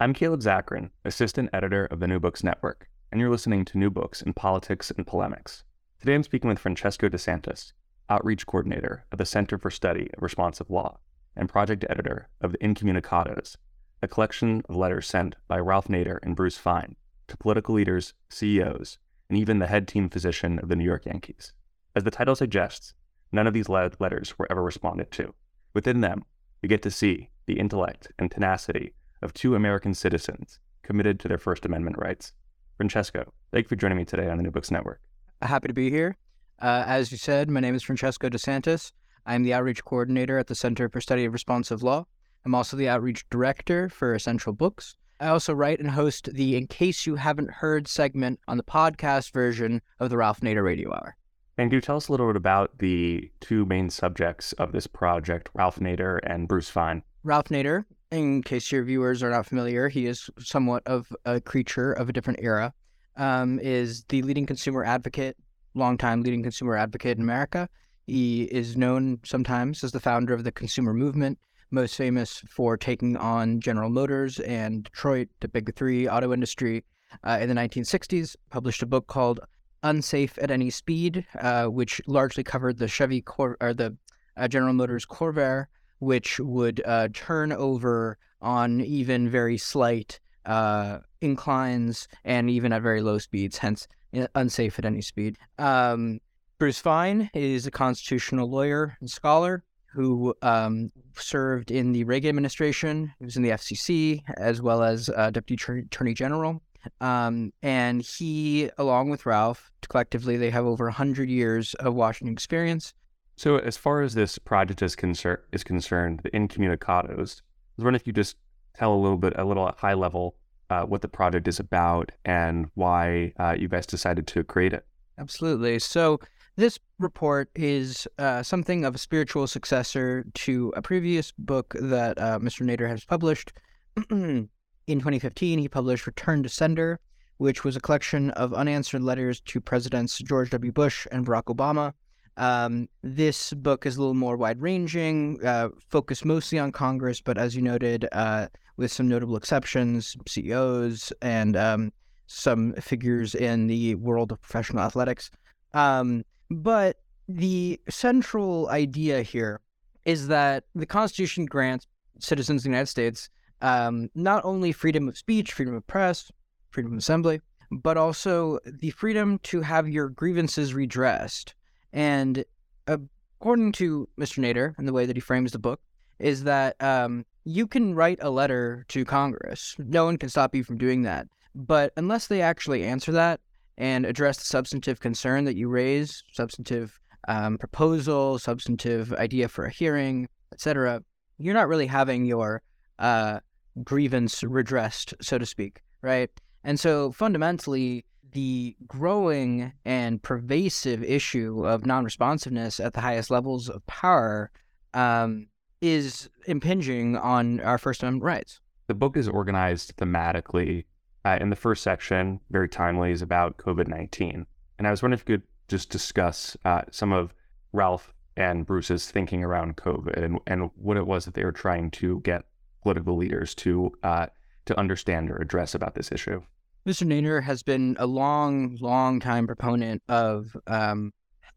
I'm Caleb Zakarin, assistant editor of the New Books Network, and you're listening to New Books in Politics and Polemics. Today I'm speaking with Francesco DeSantis, outreach coordinator of the Center for Study of Responsive Law and project editor of the Incommunicados, a collection of letters sent by Ralph Nader and Bruce Fein to political leaders, CEOs, and even the head team physician of the New York Yankees. As the title suggests, none of these letters were ever responded to. Within them, we get to see the intellect and tenacity of two American citizens committed to their First Amendment rights. Francesco, thank you for joining me today on the New Books Network. Happy to be here. Uh, as you said, my name is Francesco DeSantis. I'm the outreach coordinator at the Center for Study of Responsive Law. I'm also the outreach director for Essential Books. I also write and host the In Case You Haven't Heard segment on the podcast version of the Ralph Nader Radio Hour. And do tell us a little bit about the two main subjects of this project, Ralph Nader and Bruce Fein. Ralph Nader in case your viewers are not familiar, he is somewhat of a creature of a different era. Um, is the leading consumer advocate, longtime leading consumer advocate in America. He is known sometimes as the founder of the consumer movement, most famous for taking on General Motors and Detroit, the big three auto industry, uh, in the 1960s. Published a book called Unsafe at Any Speed, uh, which largely covered the Chevy Cor- or the uh, General Motors Corvair which would uh, turn over on even very slight uh, inclines and even at very low speeds, hence uh, unsafe at any speed. Um, Bruce Fein is a constitutional lawyer and scholar who um, served in the Reagan administration. He was in the FCC as well as uh, Deputy Attorney General. Um, and he, along with Ralph, collectively, they have over 100 years of Washington experience. So, as far as this project is, concern- is concerned, the Incommunicados, I was wondering if you just tell a little bit, a little at high level, uh, what the project is about and why uh, you guys decided to create it. Absolutely. So, this report is uh, something of a spiritual successor to a previous book that uh, Mr. Nader has published. In 2015, he published Return to Sender, which was a collection of unanswered letters to Presidents George W. Bush and Barack Obama um, this book is a little more wide ranging, uh, focused mostly on Congress, but as you noted, uh, with some notable exceptions, CEOs and um, some figures in the world of professional athletics. Um, but the central idea here is that the Constitution grants citizens of the United States um, not only freedom of speech, freedom of press, freedom of assembly, but also the freedom to have your grievances redressed and according to Mr. Nader and the way that he frames the book, is that um, you can write a letter to Congress. No one can stop you from doing that. But unless they actually answer that and address the substantive concern that you raise, substantive um, proposal, substantive idea for a hearing, etc., you're not really having your uh, grievance redressed, so to speak, right? And so fundamentally, the growing and pervasive issue of non responsiveness at the highest levels of power um, is impinging on our First Amendment rights. The book is organized thematically. Uh, in the first section, very timely, is about COVID 19. And I was wondering if you could just discuss uh, some of Ralph and Bruce's thinking around COVID and, and what it was that they were trying to get political leaders to uh, to understand or address about this issue. Mr. Nader has been a long, long time proponent of um,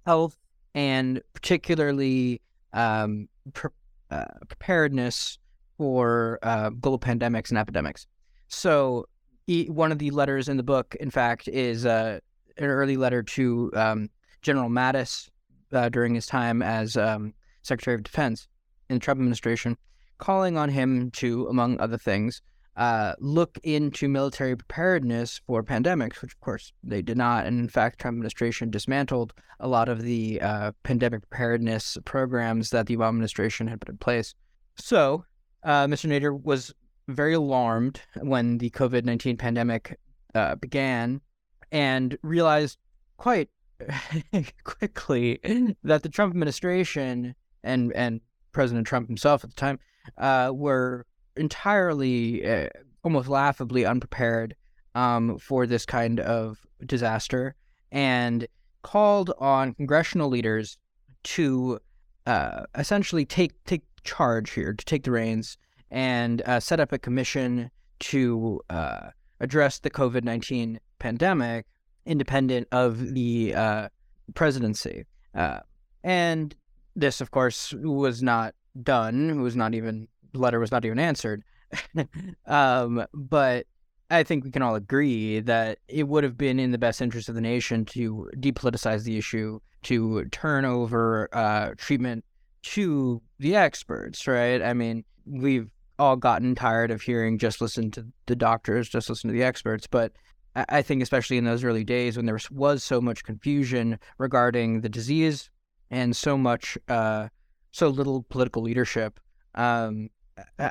health and particularly um, pre- uh, preparedness for uh, global pandemics and epidemics. So, he, one of the letters in the book, in fact, is uh, an early letter to um, General Mattis uh, during his time as um, Secretary of Defense in the Trump administration, calling on him to, among other things, uh, look into military preparedness for pandemics, which of course they did not. And in fact, the Trump administration dismantled a lot of the uh, pandemic preparedness programs that the Obama administration had put in place. So uh, Mr. Nader was very alarmed when the COVID 19 pandemic uh, began and realized quite quickly that the Trump administration and, and President Trump himself at the time uh, were entirely, uh, almost laughably unprepared um, for this kind of disaster and called on congressional leaders to uh, essentially take take charge here, to take the reins and uh, set up a commission to uh, address the COVID 19 pandemic independent of the uh, presidency. Uh, and this, of course, was not done, was not even, letter was not even answered. um, but I think we can all agree that it would have been in the best interest of the nation to depoliticize the issue, to turn over uh, treatment to the experts, right? I mean, we've all gotten tired of hearing just listen to the doctors, just listen to the experts. But I think, especially in those early days when there was so much confusion regarding the disease and so much, uh, so little political leadership, um,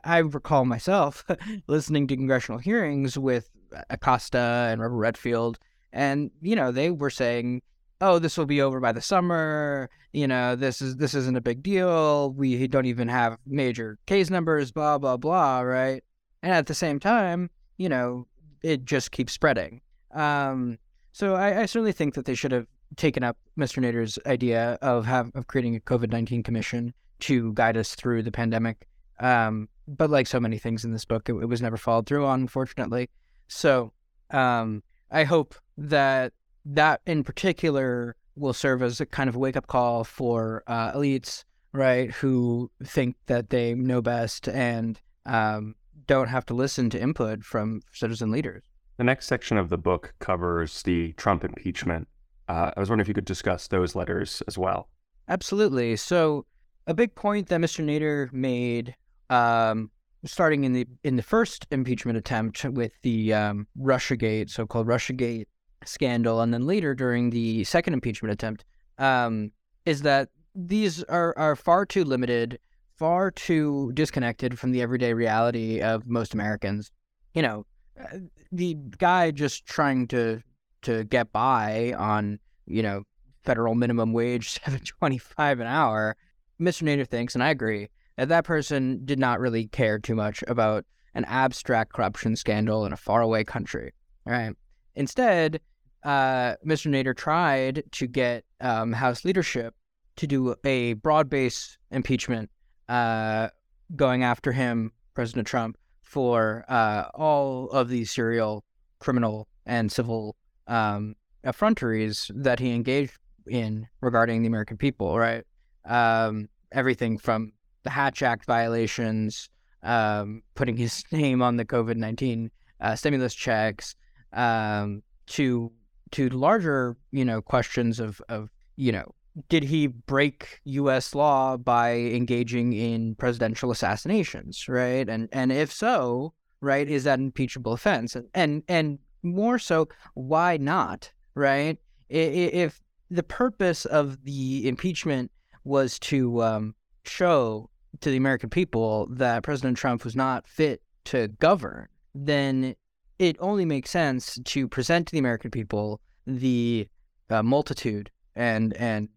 I recall myself listening to congressional hearings with Acosta and Robert Redfield, and you know they were saying, "Oh, this will be over by the summer. You know, this is this isn't a big deal. We don't even have major case numbers. Blah blah blah. Right?" And at the same time, you know, it just keeps spreading. Um, so I, I certainly think that they should have taken up Mr. Nader's idea of have of creating a COVID nineteen commission to guide us through the pandemic. Um, but like so many things in this book, it, it was never followed through on, unfortunately. So um, I hope that that in particular will serve as a kind of wake up call for uh, elites, right, who think that they know best and um, don't have to listen to input from citizen leaders. The next section of the book covers the Trump impeachment. Uh, I was wondering if you could discuss those letters as well. Absolutely. So, a big point that Mr. Nader made um, starting in the in the first impeachment attempt with the um, RussiaGate, so-called RussiaGate scandal, and then later during the second impeachment attempt, um, is that these are are far too limited, far too disconnected from the everyday reality of most Americans. You know, uh, the guy just trying to to get by on you know federal minimum wage seven twenty five an hour. Mr. Nader thinks, and I agree, that person did not really care too much about an abstract corruption scandal in a faraway country. Right. Instead, uh, Mr. Nader tried to get um, House leadership to do a broad-based impeachment, uh, going after him, President Trump, for uh, all of these serial criminal and civil um, effronteries that he engaged in regarding the American people. Right. Um, everything from the Hatch Act violations, um, putting his name on the COVID nineteen uh, stimulus checks, um, to to larger you know questions of of you know did he break U.S. law by engaging in presidential assassinations, right? And and if so, right, is that impeachable offense? And and and more so, why not, right? If the purpose of the impeachment was to um, show to the American people that President Trump was not fit to govern, then it only makes sense to present to the American people the uh, multitude and and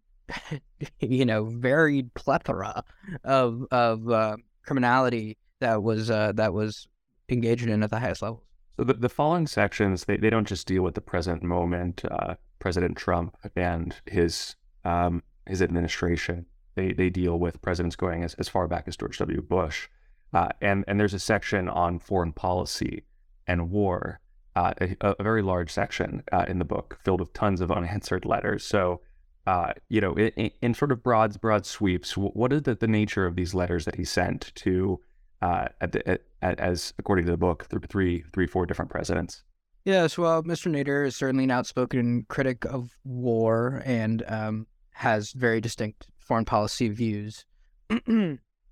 you know varied plethora of of uh, criminality that was uh, that was engaged in at the highest levels. So the, the following sections they, they don't just deal with the present moment, uh, President Trump and his um, his administration they they deal with presidents going as, as far back as George W. Bush, uh, and and there's a section on foreign policy and war, uh, a, a, very large section uh, in the book filled with tons of unanswered letters. So. Uh, you know, in, in, sort of broad, broad sweeps, what is the, the nature of these letters that he sent to, uh, at the, at, as according to the book, three, three, four different presidents? Yes, well, Mr. Nader is certainly an outspoken critic of war and um, has very distinct foreign policy views.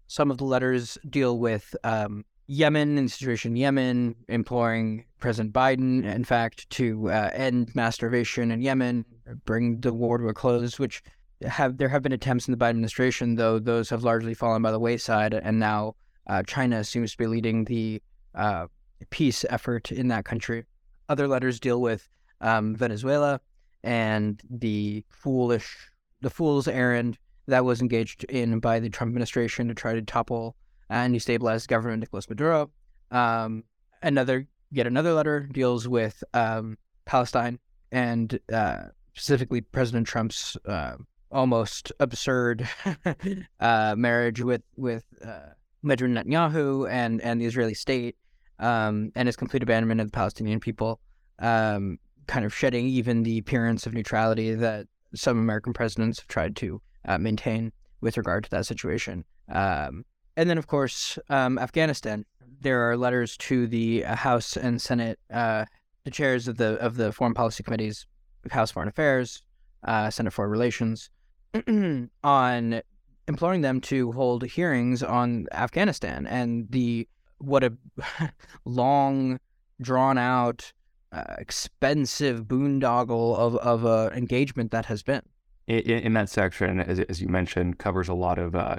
Some of the letters deal with um, Yemen and the situation in Yemen, imploring President Biden, in fact, to uh, end mass starvation in Yemen, bring the war to a close, which have there have been attempts in the Biden administration, though those have largely fallen by the wayside, and now Uh, China seems to be leading the uh, peace effort in that country. Other letters deal with um, Venezuela and the foolish, the fool's errand that was engaged in by the Trump administration to try to topple and destabilize government Nicolas Maduro. Um, another, yet another letter deals with um, Palestine and uh, specifically President Trump's uh, almost absurd uh, marriage with with uh, Benjamin Netanyahu and and the Israeli state, um, and his complete abandonment of the Palestinian people, um, kind of shedding even the appearance of neutrality that some American presidents have tried to uh, maintain with regard to that situation. Um, and then, of course, um, Afghanistan. There are letters to the House and Senate, uh, the chairs of the of the foreign policy committees, House Foreign Affairs, uh, Senate Foreign Relations, on imploring them to hold hearings on Afghanistan and the what a long, drawn out, uh, expensive boondoggle of of a engagement that has been. In, in that section, as, as you mentioned, covers a lot of uh,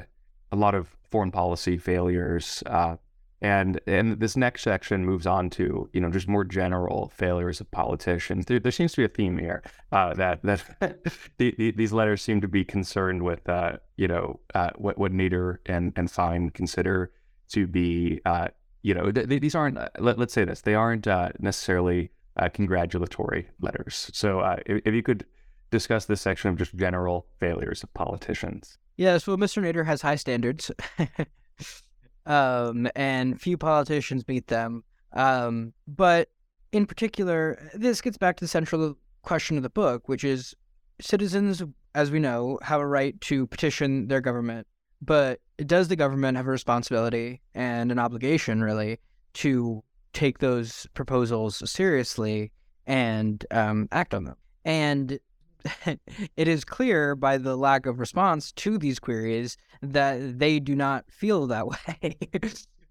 a lot of foreign policy failures, uh, and and this next section moves on to you know just more general failures of politicians. There, there seems to be a theme here uh, that that the, the, these letters seem to be concerned with uh, you know uh, what what Nader and and Fein consider to be uh, you know th- these aren't let, us say this they aren't necessarily congratulatory letters. So if, if you could discuss this section of just general failures of politicians. Yes, well, Mr. Nader has high standards. um, and few politicians meet them. Um, but in particular, this gets back to the central question of the book, which is citizens, as we know, have a right to petition their government. But does the government have a responsibility and an obligation, really, to take those proposals seriously and um, act on them? And it is clear by the lack of response to these queries that they do not feel that way.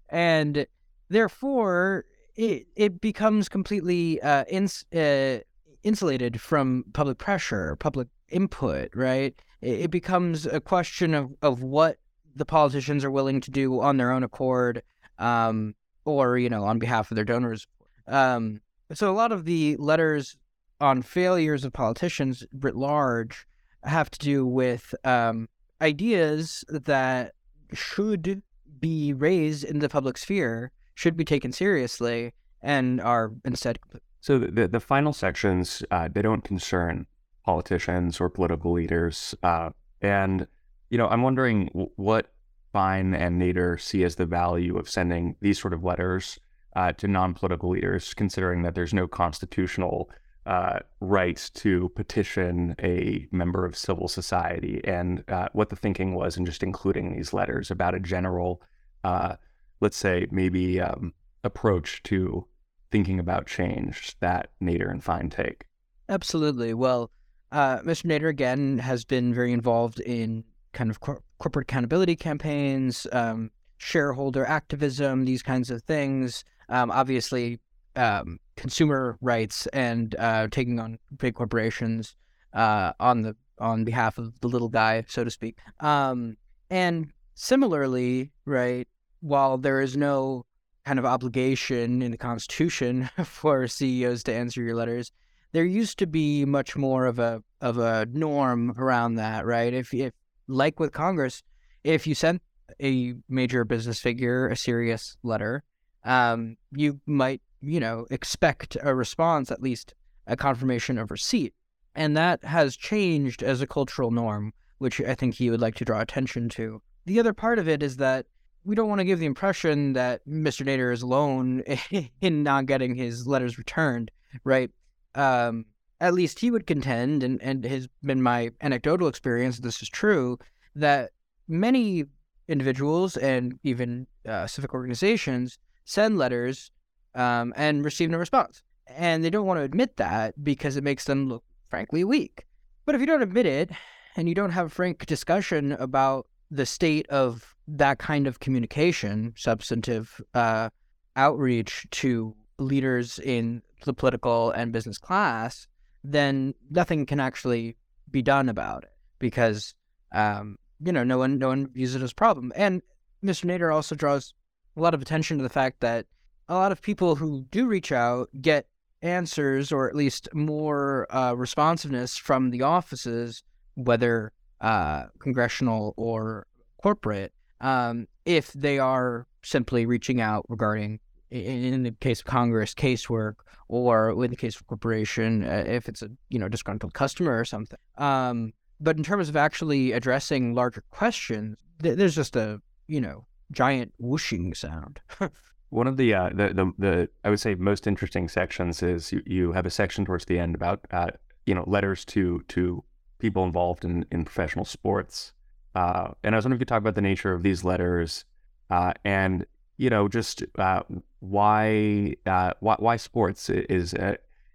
and therefore, it, it becomes completely uh, ins, uh, insulated from public pressure, public input, right? It, it becomes a question of, of what the politicians are willing to do on their own accord um, or, you know, on behalf of their donors. Um, so a lot of the letters on failures of politicians writ large have to do with um, ideas that should be raised in the public sphere, should be taken seriously, and are instead. So the the final sections uh, they don't concern politicians or political leaders, uh, and you know I'm wondering what Fein and Nader see as the value of sending these sort of letters uh, to non-political leaders, considering that there's no constitutional uh, right to petition a member of civil society and uh, what the thinking was in just including these letters about a general, uh, let's say, maybe um, approach to thinking about change that Nader and Fein take. Absolutely. Well, uh, Mr. Nader, again, has been very involved in kind of cor- corporate accountability campaigns, um, shareholder activism, these kinds of things. Um, obviously, um, consumer rights and uh, taking on big corporations uh, on the on behalf of the little guy, so to speak. Um, and similarly, right, while there is no kind of obligation in the Constitution for CEOs to answer your letters, there used to be much more of a of a norm around that, right? If if like with Congress, if you sent a major business figure a serious letter, um, you might you know, expect a response, at least a confirmation of receipt. And that has changed as a cultural norm, which I think he would like to draw attention to. The other part of it is that we don't want to give the impression that Mr. Nader is alone in not getting his letters returned, right? Um, at least he would contend, and, and has been my anecdotal experience, this is true, that many individuals and even uh, civic organizations send letters um, and receive no response. And they don't want to admit that because it makes them look, frankly, weak. But if you don't admit it and you don't have a frank discussion about the state of that kind of communication, substantive uh, outreach to leaders in the political and business class, then nothing can actually be done about it because um, you know no one no one views it as a problem. And Mr. Nader also draws a lot of attention to the fact that a lot of people who do reach out get answers or at least more uh, responsiveness from the offices, whether uh, congressional or corporate, um, if they are simply reaching out regarding, in the case of Congress, casework, or in the case of corporation, uh, if it's a you know disgruntled customer or something. Um, but in terms of actually addressing larger questions, th- there's just a you know giant whooshing sound. One of the, uh, the, the the I would say most interesting sections is you, you have a section towards the end about uh, you know letters to to people involved in in professional sports, uh, and I was wondering if you could talk about the nature of these letters, uh, and you know just uh, why uh, why why sports is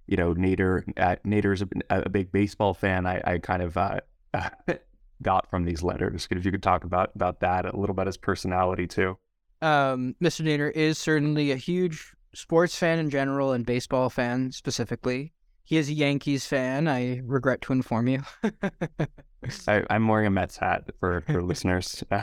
you know Nader Nader is a, a, big baseball fan. I, I kind of got from these letters. If you could talk about about that a little about his personality too um, Mr. Nader is certainly a huge sports fan in general and baseball fan specifically. He is a Yankees fan. I regret to inform you. I, am wearing a Mets hat for, for listeners.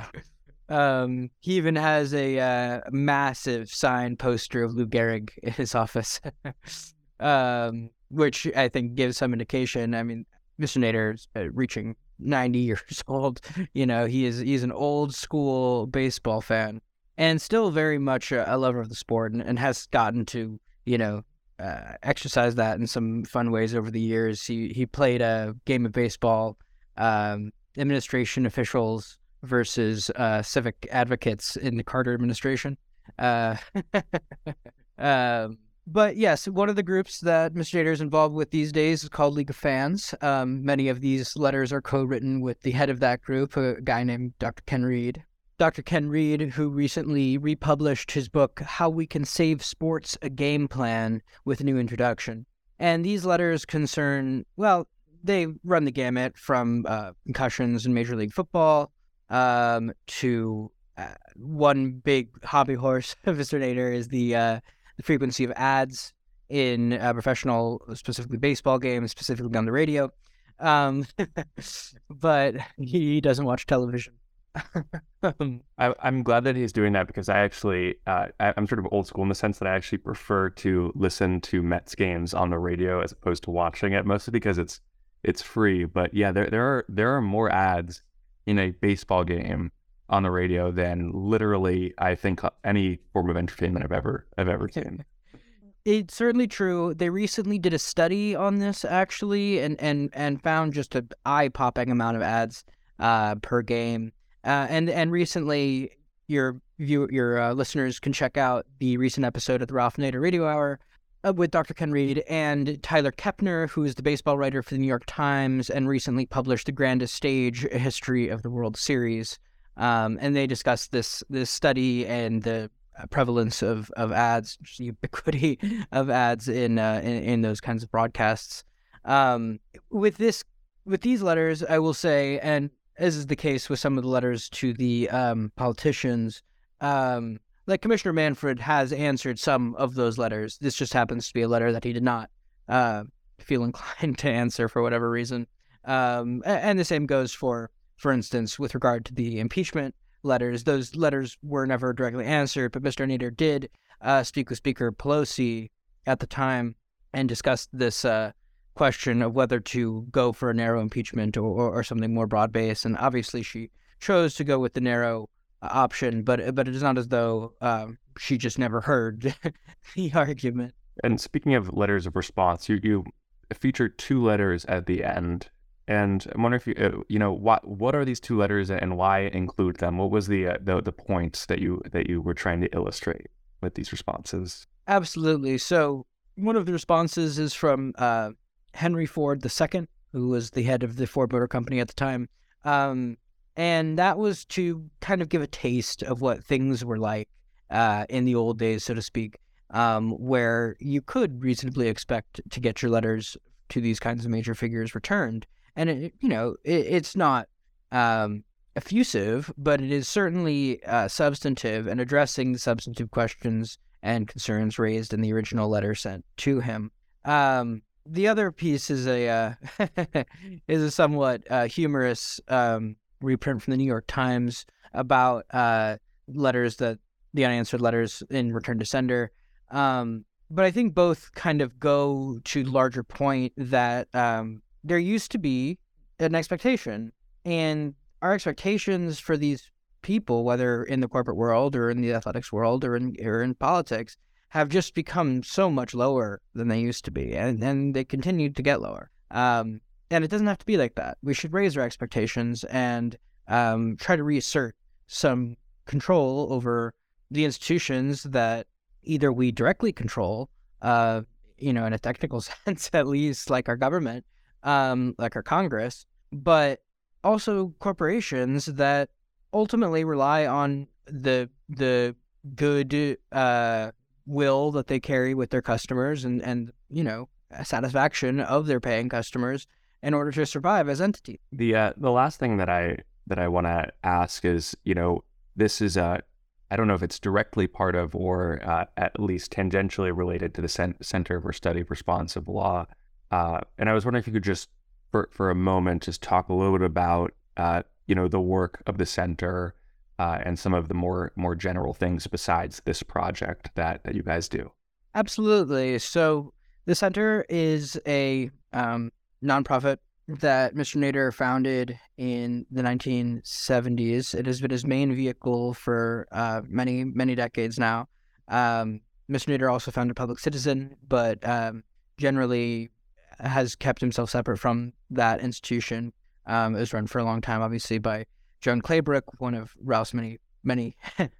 Um, he even has a uh, massive signed poster of Lou Gehrig in his office, um, which I think gives some indication. I mean, Mr. Nader is uh, reaching 90 years old. You know, he is he's an old school baseball fan and still very much a, a lover of the sport and, and, has gotten to you know uh, exercise that in some fun ways over the years. He he played a game of baseball, um, administration officials versus uh, civic advocates in the Carter administration. Uh, um, but yes, one of the groups that Mr. Nader is involved with these days is called League of Fans. Um, many of these letters are co-written with the head of that group, a guy named Dr. Ken Reed. Dr. Ken Reed, who recently republished his book, How We Can Save Sports a Game Plan, with a new introduction. And these letters concern, well, they run the gamut from uh, concussions in Major League Football um, to uh, one big hobby horse of Mr. Nader is the, uh, the frequency of ads in uh, professional, specifically baseball games, specifically on the radio. Um, but he doesn't watch television. I, am glad that he's doing that because I actually, uh, I, am sort of old school in the sense that I actually prefer to listen to Mets games on the radio as opposed to watching it, mostly because it's it's free. But yeah, there there are there are more ads in a baseball game on the radio than literally I think any form of entertainment I've ever I've ever seen. It's certainly true. They recently did a study on this actually, and and and found just an eye popping amount of ads uh, per game. Uh, and and recently, your view your uh, listeners can check out the recent episode of the Ralph Nader Radio Hour uh, with Dr. Ken Reed and Tyler Kepner, who is the baseball writer for the New York Times and recently published the Grandest Stage: History of the World Series. Um, and they discuss this this study and the uh, prevalence of of ads, the ubiquity of ads in, uh, in in those kinds of broadcasts. Um, with this with these letters, I will say, and as is the case with some of the letters to the um, politicians, um, like Commissioner Manfred has answered some of those letters. This just happens to be a letter that he did not uh, feel inclined to answer for whatever reason. Um, and the same goes for, for instance, with regard to the impeachment letters. Those letters were never directly answered, but Mr. Nader did uh, speak with Speaker Pelosi at the time and discussed this uh, question of whether to go for a narrow impeachment or, or, or something more broad based. And obviously, she chose to go with the narrow uh, option, but but it is not as though um, she just never heard the argument. And speaking of letters of response, you you featured two letters at the end, and I'm wondering if you uh, you know what what are these two letters and why include them? What was the uh, the the points that you that you were trying to illustrate with these responses? Absolutely. So one of the responses is from uh, Henry Ford II, who was the head of the Ford Motor Company at the time. Um, and that was to kind of give a taste of what things were like uh, in the old days, so to speak, um, where you could reasonably expect to get your letters to these kinds of major figures returned. And, it, you know, it, it's not um, effusive, but it is certainly uh, substantive and addressing the substantive questions and concerns raised in the original letter sent to him. Um, the other piece is a uh, is a somewhat uh, humorous um, reprint from the New York Times about uh, letters that the unanswered letters in Return to Sender. Um, but I think both kind of go to larger point that um, there used to be an expectation, and our expectations for these people, whether in the corporate world or in the athletics world or in or in politics, have just become so much lower than they used to be, and and they continue to get lower. Um, and it doesn't have to be like that. We should raise our expectations and um, try to reassert some control over the institutions that either we directly control, uh, you know, in a technical sense, at least, like our government, um, like our Congress, but also corporations that ultimately rely on the the good uh, will that they carry with their customers and and you know satisfaction of their paying customers in order to survive as entities. The uh, the last thing that I that I want to ask is, you know, this is a I don't know if it's directly part of or uh, at least tangentially related to the Center for Study of Responsive Law. Uh, and I was wondering if you could just, for, for a moment, just talk a little bit about, uh, you know, the work of the center uh, and some of the more more general things besides this project that, that you guys do. Absolutely. So the center is a um, nonprofit that Mr. Nader founded in the 1970s. It has been his main vehicle for uh, many, many decades now. Um, Mr. Nader also founded Public Citizen, but um, generally has kept himself separate from that institution. Um, it was run for a long time, obviously, by Joan Claybrook, one of Ralph's many, many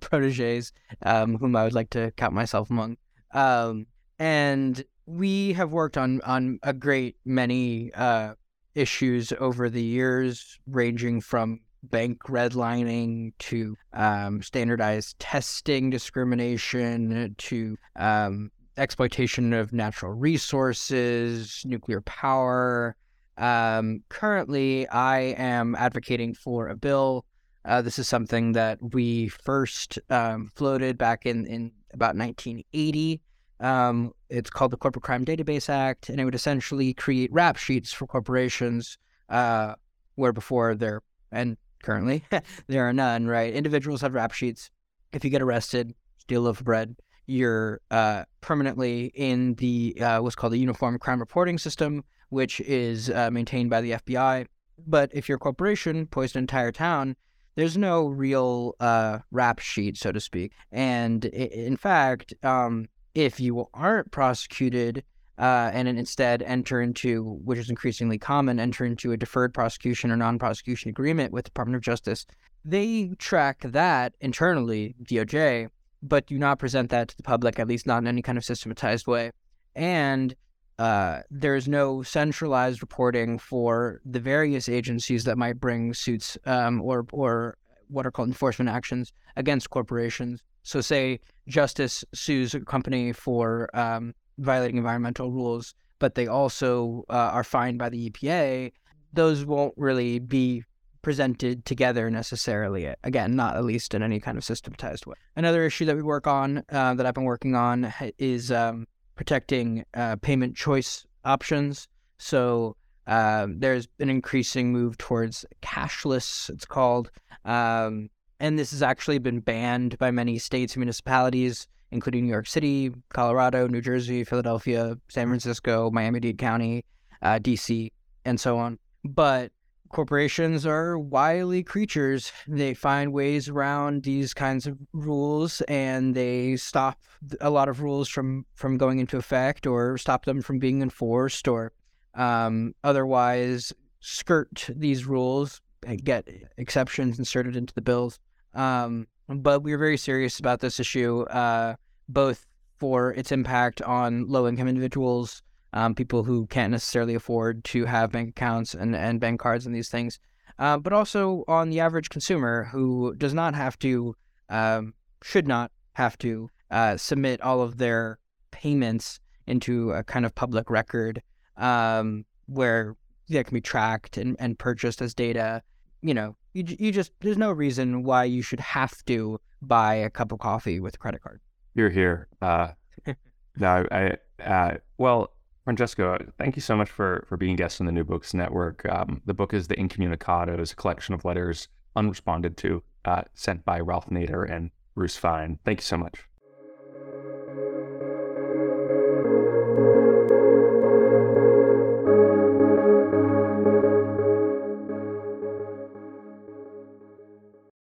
proteges, um, whom I would like to count myself among. Um, and we have worked on on a great many uh, issues over the years, ranging from bank redlining to um, standardized testing discrimination to um, exploitation of natural resources, nuclear power. Um, currently, I am advocating for a bill. Uh, this is something that we first um, floated back in, in about 1980 um, it's called the Corporate Crime Database Act, and it would essentially create rap sheets for corporations, uh, where before there and currently there are none. Right, individuals have rap sheets. If you get arrested, steal a loaf of bread, you're uh, permanently in the uh, what's called the Uniform Crime Reporting System, which is uh, maintained by the FBI. But if you're corporation, poison an entire town, there's no real uh, rap sheet, so to speak. And in fact, um, if you aren't prosecuted uh, and instead enter into, which is increasingly common, enter into a deferred prosecution or non-prosecution agreement with the Department of Justice, they track that internally, DOJ, but do not present that to the public, at least not in any kind of systematized way. And uh, there's no centralized reporting for the various agencies that might bring suits um, or or what are called enforcement actions against corporations. So, say Justice sues a company for um, violating environmental rules, but they also uh, are fined by the EPA. Those won't really be presented together necessarily. Again, not at least in any kind of systematized way. Another issue that we work on, uh, that I've been working on, is um, protecting uh, payment choice options. So uh, there's an increasing move towards cashless, it's called. Um, and this has actually been banned by many states and municipalities, including New York City, Colorado, New Jersey, Philadelphia, San Francisco, Miami Dade County, uh, DC, and so on. But corporations are wily creatures. They find ways around these kinds of rules and they stop a lot of rules from, from going into effect or stop them from being enforced or um, otherwise skirt these rules, and get exceptions inserted into the bills. Um, but we are very serious about this issue, uh, both for its impact on low income individuals, um, people who can't necessarily afford to have bank accounts and, and bank cards and these things, uh, but also on the average consumer who does not have to, um, should not have to uh, submit all of their payments into a kind of public record um, where that can be tracked and, and purchased as data. You know, you you just there's no reason why you should have to buy a cup of coffee with a credit card. You're here. Uh, no, I uh, well, Francesco, thank you so much for for being guest on the New Books Network. Um, the book is the Incommunicados, a collection of letters unresponded to, uh, sent by Ralph Nader and Bruce Fein. Thank you so much.